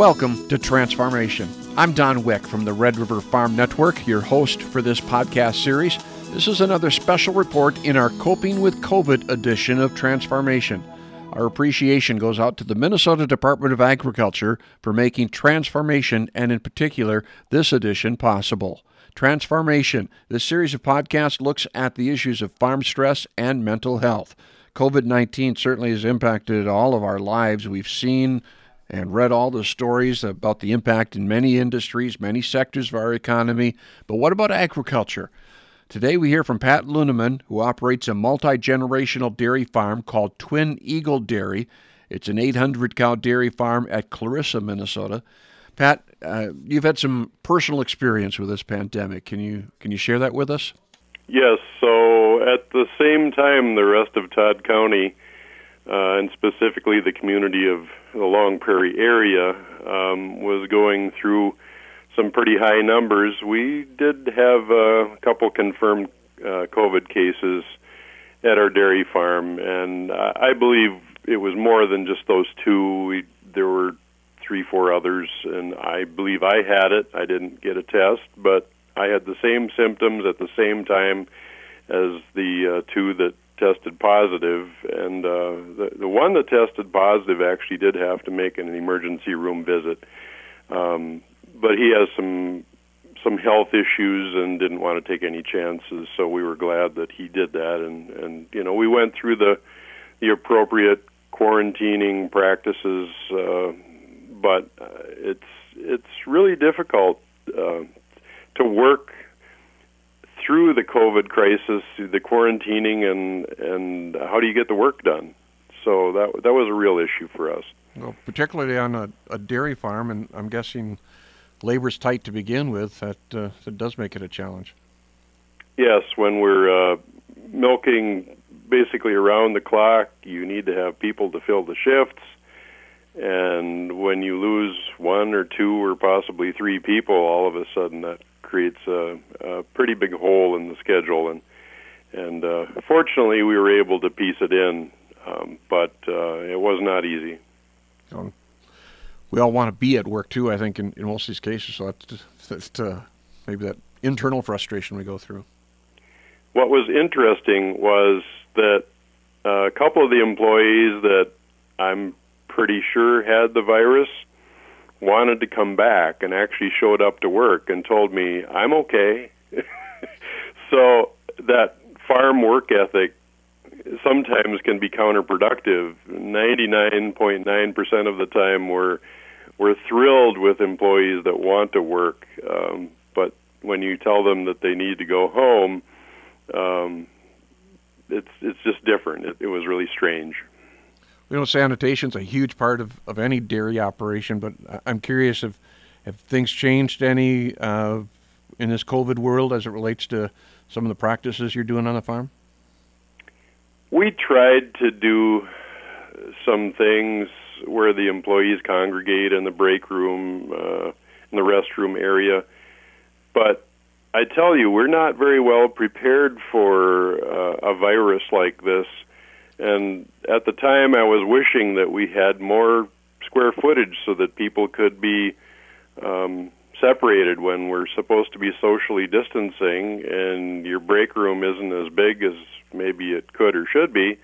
Welcome to Transformation. I'm Don Wick from the Red River Farm Network, your host for this podcast series. This is another special report in our Coping with COVID edition of Transformation. Our appreciation goes out to the Minnesota Department of Agriculture for making Transformation, and in particular, this edition, possible. Transformation. This series of podcasts looks at the issues of farm stress and mental health. COVID 19 certainly has impacted all of our lives. We've seen and read all the stories about the impact in many industries, many sectors of our economy. But what about agriculture? Today we hear from Pat Lunemann, who operates a multi generational dairy farm called Twin Eagle Dairy. It's an 800 cow dairy farm at Clarissa, Minnesota. Pat, uh, you've had some personal experience with this pandemic. Can you can you share that with us? Yes. So at the same time, the rest of Todd County, uh, and specifically the community of the Long Prairie area, um, was going through some pretty high numbers. We did have a couple confirmed uh, COVID cases at our dairy farm, and I believe it was more than just those two. We, there were three, four others, and I believe I had it. I didn't get a test, but I had the same symptoms at the same time as the uh, two that tested positive, and uh, the the one that tested positive actually did have to make an emergency room visit. Um, but he has some some health issues and didn't want to take any chances, so we were glad that he did that. And and you know we went through the the appropriate quarantining practices, uh, but uh, it's it's really difficult uh, to work through the COVID crisis, through the quarantining, and and how do you get the work done? So that that was a real issue for us. Well, particularly on a, a dairy farm, and I'm guessing labor's tight to begin with. That uh, that does make it a challenge. Yes, when we're uh, milking basically around the clock, you need to have people to fill the shifts. And when you lose one or two or possibly three people, all of a sudden that creates a, a pretty big hole in the schedule. And and uh, fortunately, we were able to piece it in, um, but uh, it was not easy. Um, we all want to be at work too. I think in, in most of these cases, so that's, that's uh, maybe that internal frustration we go through. What was interesting was that uh, a couple of the employees that I'm pretty sure had the virus wanted to come back and actually showed up to work and told me I'm okay. so that farm work ethic sometimes can be counterproductive. 99.9% of the time we're we're thrilled with employees that want to work, um, but when you tell them that they need to go home, um, it's it's just different. It, it was really strange. You know, sanitation's a huge part of, of any dairy operation, but I'm curious if have things changed any uh, in this COVID world as it relates to some of the practices you're doing on the farm? We tried to do some things where the employees congregate in the break room, uh, in the restroom area. But I tell you, we're not very well prepared for uh, a virus like this. And at the time, I was wishing that we had more square footage so that people could be um, separated when we're supposed to be socially distancing, and your break room isn't as big as maybe it could or should be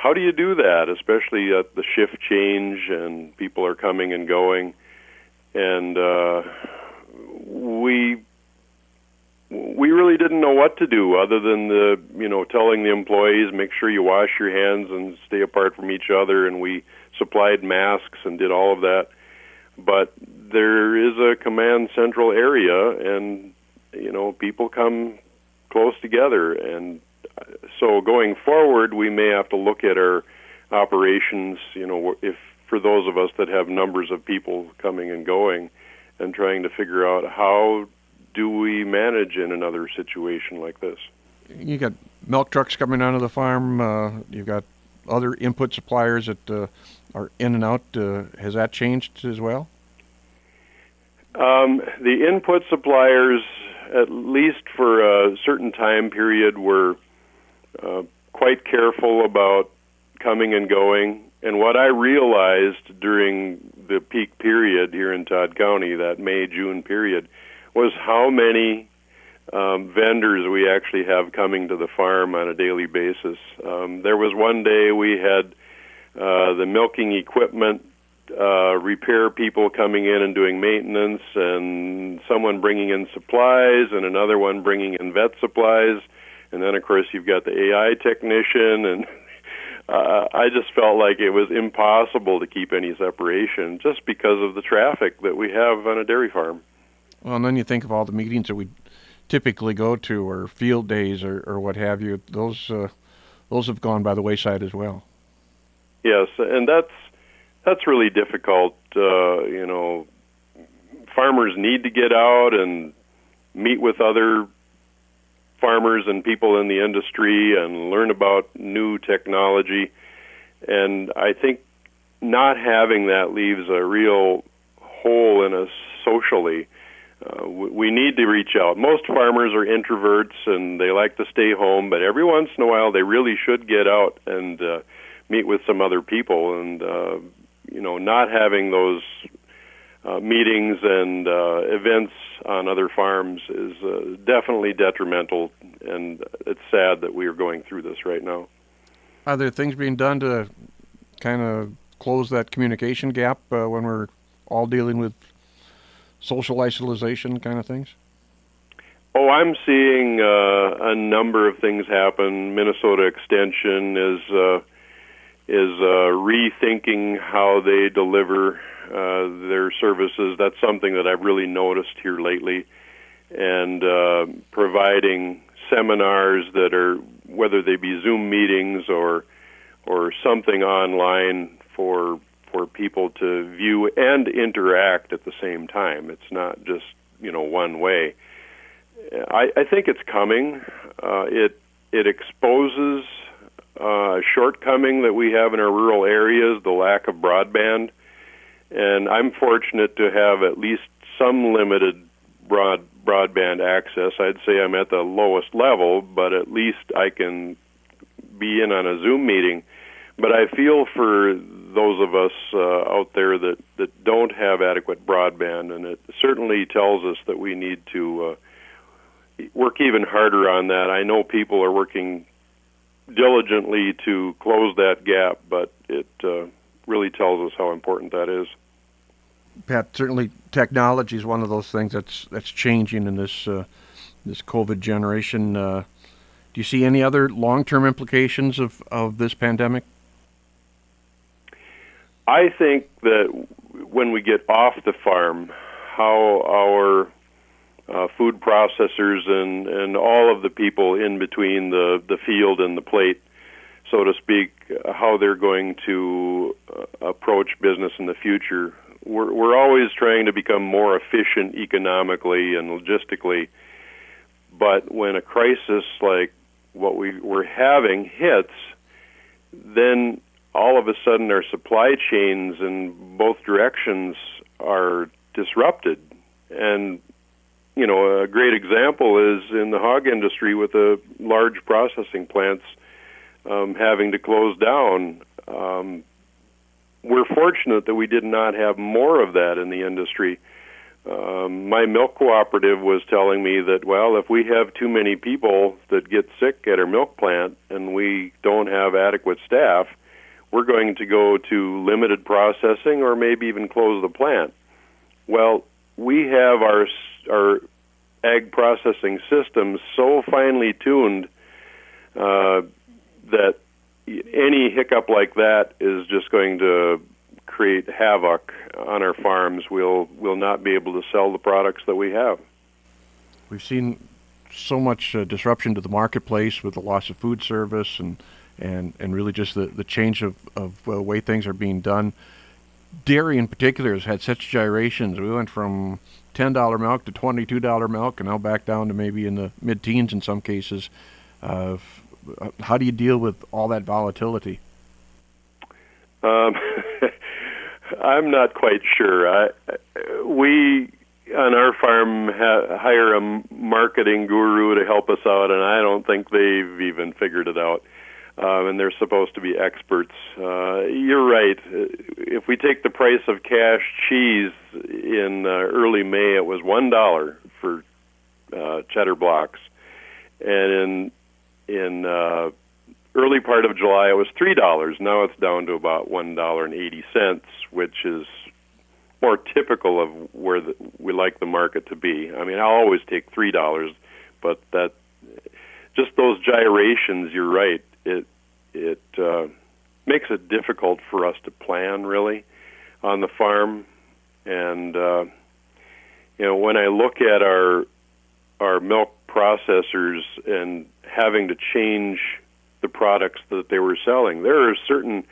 how do you do that, especially at the shift change and people are coming and going? And uh, we we really didn't know what to do other than the you know telling the employees make sure you wash your hands and stay apart from each other and we supplied masks and did all of that but there is a command central area and you know people come close together and so going forward, we may have to look at our operations. You know, if for those of us that have numbers of people coming and going, and trying to figure out how do we manage in another situation like this. You got milk trucks coming onto the farm. Uh, you've got other input suppliers that uh, are in and out. Uh, has that changed as well? Um, the input suppliers, at least for a certain time period, were uh, quite careful about coming and going. And what I realized during the peak period here in Todd County, that May June period, was how many um, vendors we actually have coming to the farm on a daily basis. Um, there was one day we had uh, the milking equipment uh, repair people coming in and doing maintenance, and someone bringing in supplies, and another one bringing in vet supplies, and then of course you've got the AI technician, and uh, I just felt like it was impossible to keep any separation just because of the traffic that we have on a dairy farm. Well, and then you think of all the meetings that we typically go to, or field days, or, or what have you. Those uh, those have gone by the wayside as well. Yes, and that's that's really difficult. Uh, you know, farmers need to get out and meet with other farmers and people in the industry and learn about new technology. And I think not having that leaves a real hole in us socially. Uh, we need to reach out. Most farmers are introverts and they like to stay home, but every once in a while they really should get out and uh, meet with some other people. And uh, you know, not having those uh, meetings and uh, events on other farms is uh, definitely detrimental, and it's sad that we are going through this right now. Are there things being done to kind of close that communication gap uh, when we're all dealing with social isolation kind of things? Oh, I'm seeing uh, a number of things happen. Minnesota Extension is uh, is uh, rethinking how they deliver uh, their services. That's something that I've really noticed here lately, and uh, providing seminars that are whether they be Zoom meetings or or something online for for people to view and interact at the same time. It's not just you know one way. I, I think it's coming. Uh, it it exposes uh, shortcoming that we have in our rural areas, the lack of broadband. And I'm fortunate to have at least some limited broad broadband access. I'd say I'm at the lowest level, but at least I can be in on a Zoom meeting. But I feel for those of us uh, out there that, that don't have adequate broadband, and it certainly tells us that we need to uh, work even harder on that. I know people are working diligently to close that gap, but it uh, really tells us how important that is. Pat, certainly technology is one of those things that's that's changing in this uh, this COVID generation. Uh, do you see any other long-term implications of, of this pandemic? I think that when we get off the farm, how our uh, food processors and, and all of the people in between the, the field and the plate, so to speak, how they're going to uh, approach business in the future. We're, we're always trying to become more efficient economically and logistically, but when a crisis like what we, we're having hits, then all of a sudden our supply chains in both directions are disrupted. And you know, a great example is in the hog industry with the large processing plants um, having to close down. Um, we're fortunate that we did not have more of that in the industry. Um, my milk cooperative was telling me that, well, if we have too many people that get sick at our milk plant and we don't have adequate staff, we're going to go to limited processing or maybe even close the plant. Well, we have our our ag processing systems so finely tuned uh, that any hiccup like that is just going to create havoc on our farms. We'll we'll not be able to sell the products that we have. We've seen so much uh, disruption to the marketplace with the loss of food service and and, and really just the, the change of, of uh, way things are being done. Dairy in particular has had such gyrations. We went from ten dollar milk to twenty two dollar milk, and now back down to maybe in the mid teens in some cases. Uh, how do you deal with all that volatility? Um, I'm not quite sure. I, we on our farm ha- hire a marketing guru to help us out, and I don't think they've even figured it out. Um, and they're supposed to be experts. Uh, you're right. If we take the price of cash cheese in uh, early May, it was one dollar for uh, cheddar blocks, and in in uh, early part of July, it was three dollars. Now it's down to about one dollar and eighty cents, which is more typical of where the, we like the market to be. I mean, I'll always take three dollars, but that just those gyrations. You're right it it uh, makes it difficult for us to plan really on the farm, and uh, you know when I look at our our milk processors and having to change the products that they were selling, there are certain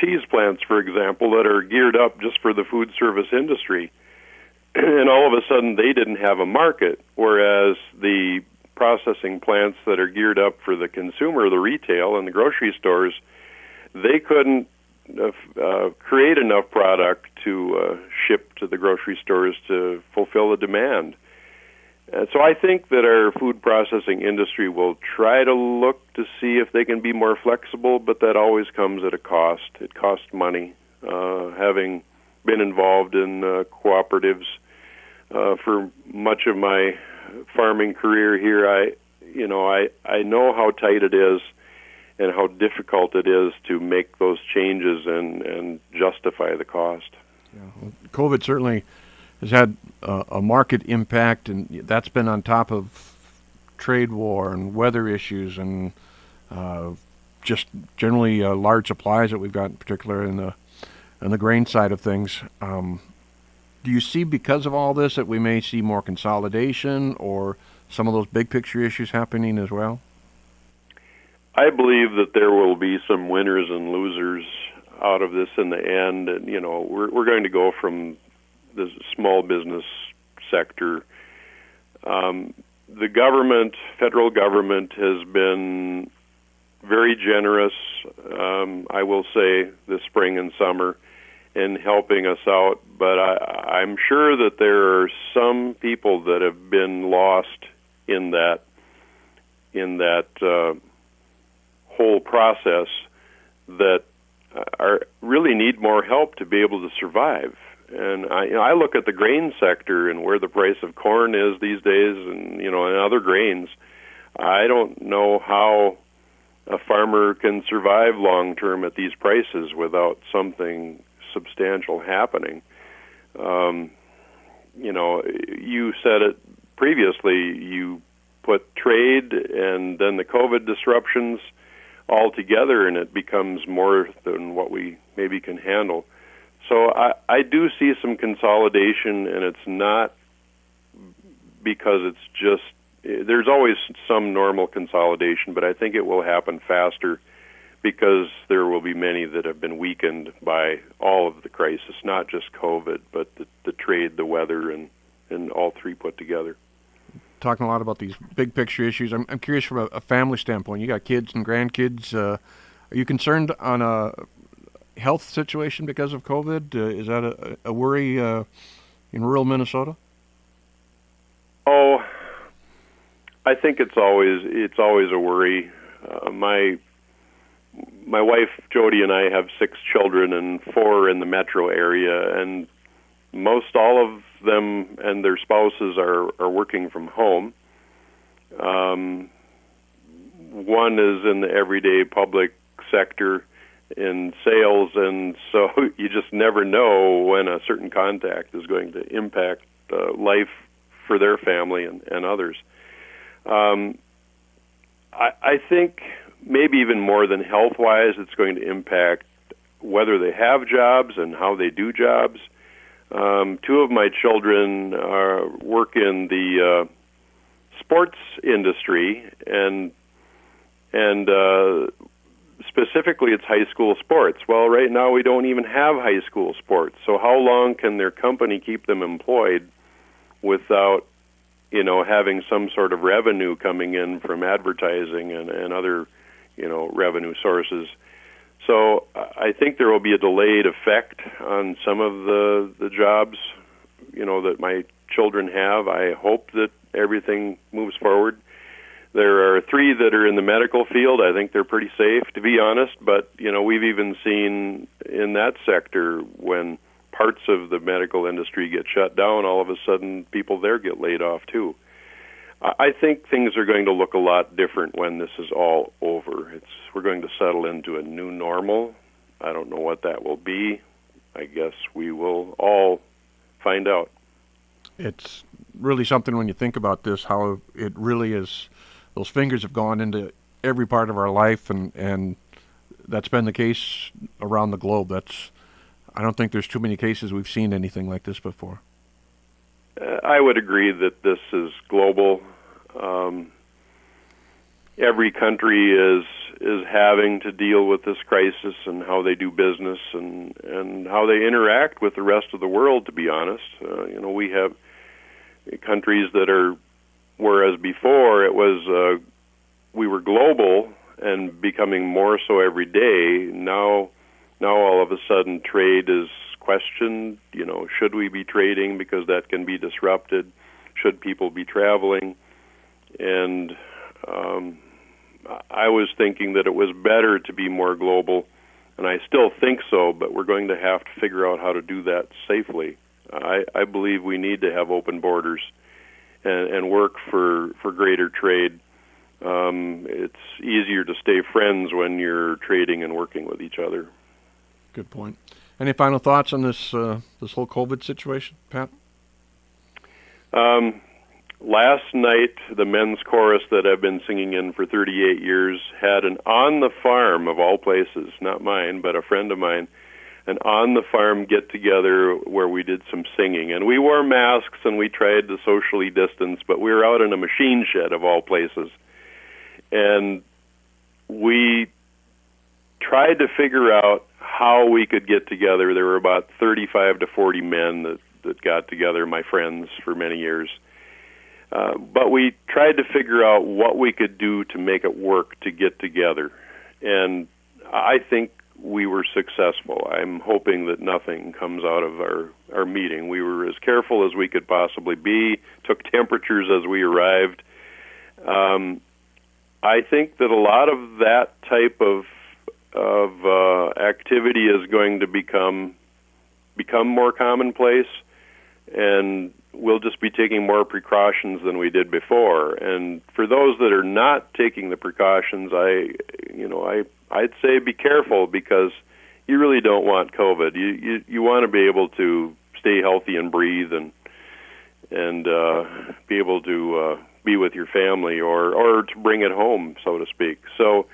cheese plants, for example, that are geared up just for the food service industry. And all of a sudden, they didn't have a market, whereas the processing plants that are geared up for the consumer, the retail, and the grocery stores, they couldn't uh, uh, create enough product to uh, ship to the grocery stores to fulfill the demand. And so I think that our food processing industry will try to look to see if they can be more flexible, but that always comes at a cost. It costs money. Uh, having been involved in uh, cooperatives uh, for much of my farming career here, I you know I I know how tight it is and how difficult it is to make those changes and and justify the cost. Yeah. Well, COVID certainly has had a market impact, and that's been on top of trade war and weather issues and uh, just generally uh, large supplies that we've got, in particular in the in the grain side of things. Um, do you see because of all this that we may see more consolidation or some of those big picture issues happening as well? I believe that there will be some winners and losers out of this in the end. And you know, we're we're going to go from the small business sector. Um, the government, federal government, has been very generous. Um, I will say this spring and summer in helping us out, but I, I'm sure that there are some people that have been lost in that in that uh, whole process that are really need more help to be able to survive. And I, you know, I look at the grain sector and where the price of corn is these days, and you know, and other grains. I don't know how a farmer can survive long term at these prices without something substantial happening. Um, you know, you said it previously. You put trade and then the COVID disruptions all together, and it becomes more than what we maybe can handle. So I, I do see some consolidation, and it's not because it's just there's always some normal consolidation, but I think it will happen faster because there will be many that have been weakened by all of the crisis, not just COVID, but the, the trade, the weather, and, and all three put together. Talking a lot about these big picture issues. I'm, I'm curious from a, a family standpoint. You got kids and grandkids. Uh, are you concerned on a health situation because of COVID? Uh, is that a, a worry uh, in rural Minnesota? Oh, I think it's always it's always a worry. Uh, my my wife Jody and I have six children and four in the metro area, and most all of them and their spouses are are working from home. Um, one is in the everyday public sector in sales, and so you just never know when a certain contact is going to impact uh, life for their family and, and others. Um, I, I think maybe even more than health wise, it's going to impact whether they have jobs and how they do jobs. Um, two of my children uh, work in the uh, sports industry, and and uh, specifically, it's high school sports. Well, right now we don't even have high school sports. So how long can their company keep them employed without, you know, having some sort of revenue coming in from advertising and, and other you know revenue sources. So I think there will be a delayed effect on some of the the jobs, you know, that my children have. I hope that everything moves forward. There are three that are in the medical field. I think they're pretty safe, to be honest. But you know, we've even seen in that sector when parts of the medical industry get shut down, all of a sudden people there get laid off too. I think things are going to look a lot different when this is all over. It's we're going to settle into a new normal. I don't know what that will be. I guess we will all find out. It's really something when you think about this, how it really is those fingers have gone into every part of our life, and and that's been the case around the globe. That's I don't think there's too many cases we've seen anything like this before. Uh, I would agree that this is global. Um, every country is is having to deal with this crisis and how they do business and and how they interact with the rest of the world. To be honest, uh, you know, we have countries that are whereas before it was uh, we were global and becoming more so every day. Now, now all of a sudden trade is questioned. You know, should we be trading because that can be disrupted? Should people be traveling? And um, I was thinking that it was better to be more global, and I still think so. But we're going to have to figure out how to do that safely. I, I believe we need to have open borders and, and work for for greater trade. Um, it's easier to stay friends when you're trading and working with each other. Good point. Any final thoughts on this uh, this whole COVID situation, Pat? Um, last night, the men's chorus that I've been singing in for 38 years had an on the farm of all places, not mine, but a friend of mine, an on the farm get together where we did some singing. And we wore masks and we tried to socially distance, but we were out in a machine shed of all places. And we tried to figure out how we could get together. There were about 35 to 40 men that, that got together, my friends, for many years. Uh, but we tried to figure out what we could do to make it work to get together. And I think we were successful. I'm hoping that nothing comes out of our our meeting. We were as careful as we could possibly be. Took temperatures as we arrived. Um, I think that a lot of that type of of uh, activity is going to become become more commonplace, and we'll just be taking more precautions than we did before. And for those that are not taking the precautions, I, you know, I I'd say be careful because you really don't want COVID. You you you want to be able to stay healthy and breathe and and uh, be able to uh, be with your family or or to bring it home, so to speak. So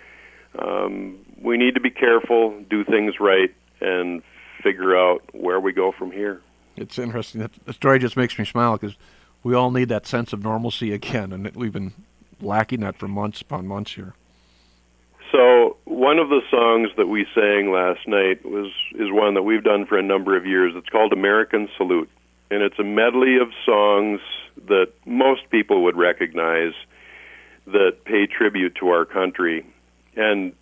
um, we need to be careful, do things right, and figure out where we go from here. It's interesting. The story just makes me smile because we all need that sense of normalcy again, and we've been lacking that for months upon months here. So one of the songs that we sang last night was is one that we've done for a number of years. It's called American Salute, and it's a medley of songs that most people would recognize that pay tribute to our country. And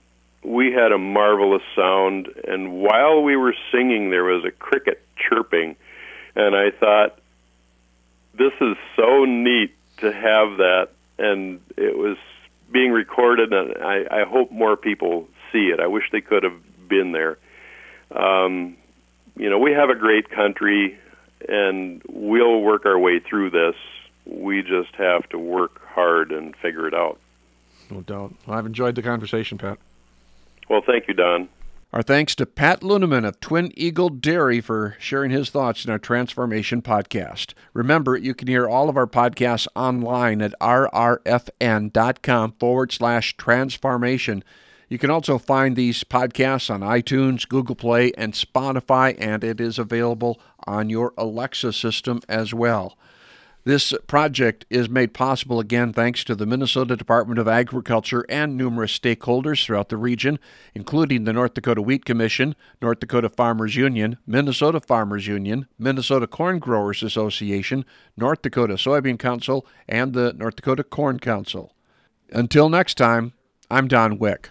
we had a marvelous sound, and while we were singing, there was a cricket chirping, and I thought, this is so neat to have that, and it was being recorded, and I, I hope more people see it. I wish they could have been there. Um, you know, we have a great country, and we'll work our way through this. We just have to work hard and figure it out. No doubt. I've enjoyed the conversation, Pat. Well, thank you, Don. Our thanks to Pat Lunemann of Twin Eagle Dairy for sharing his thoughts in our Transformation podcast. Remember, you can hear all of our podcasts online at rrfn.com forward slash transformation. You can also find these podcasts on iTunes, Google Play, and Spotify, and it is available on your Alexa system as well. This project is made possible again thanks to the Minnesota Department of Agriculture and numerous stakeholders throughout the region, including the North Dakota Wheat Commission, North Dakota Farmers Union, Minnesota Farmers Union, Minnesota Corn Growers Association, North Dakota Soybean Council, and the North Dakota Corn Council. Until next time, I'm Don Wick.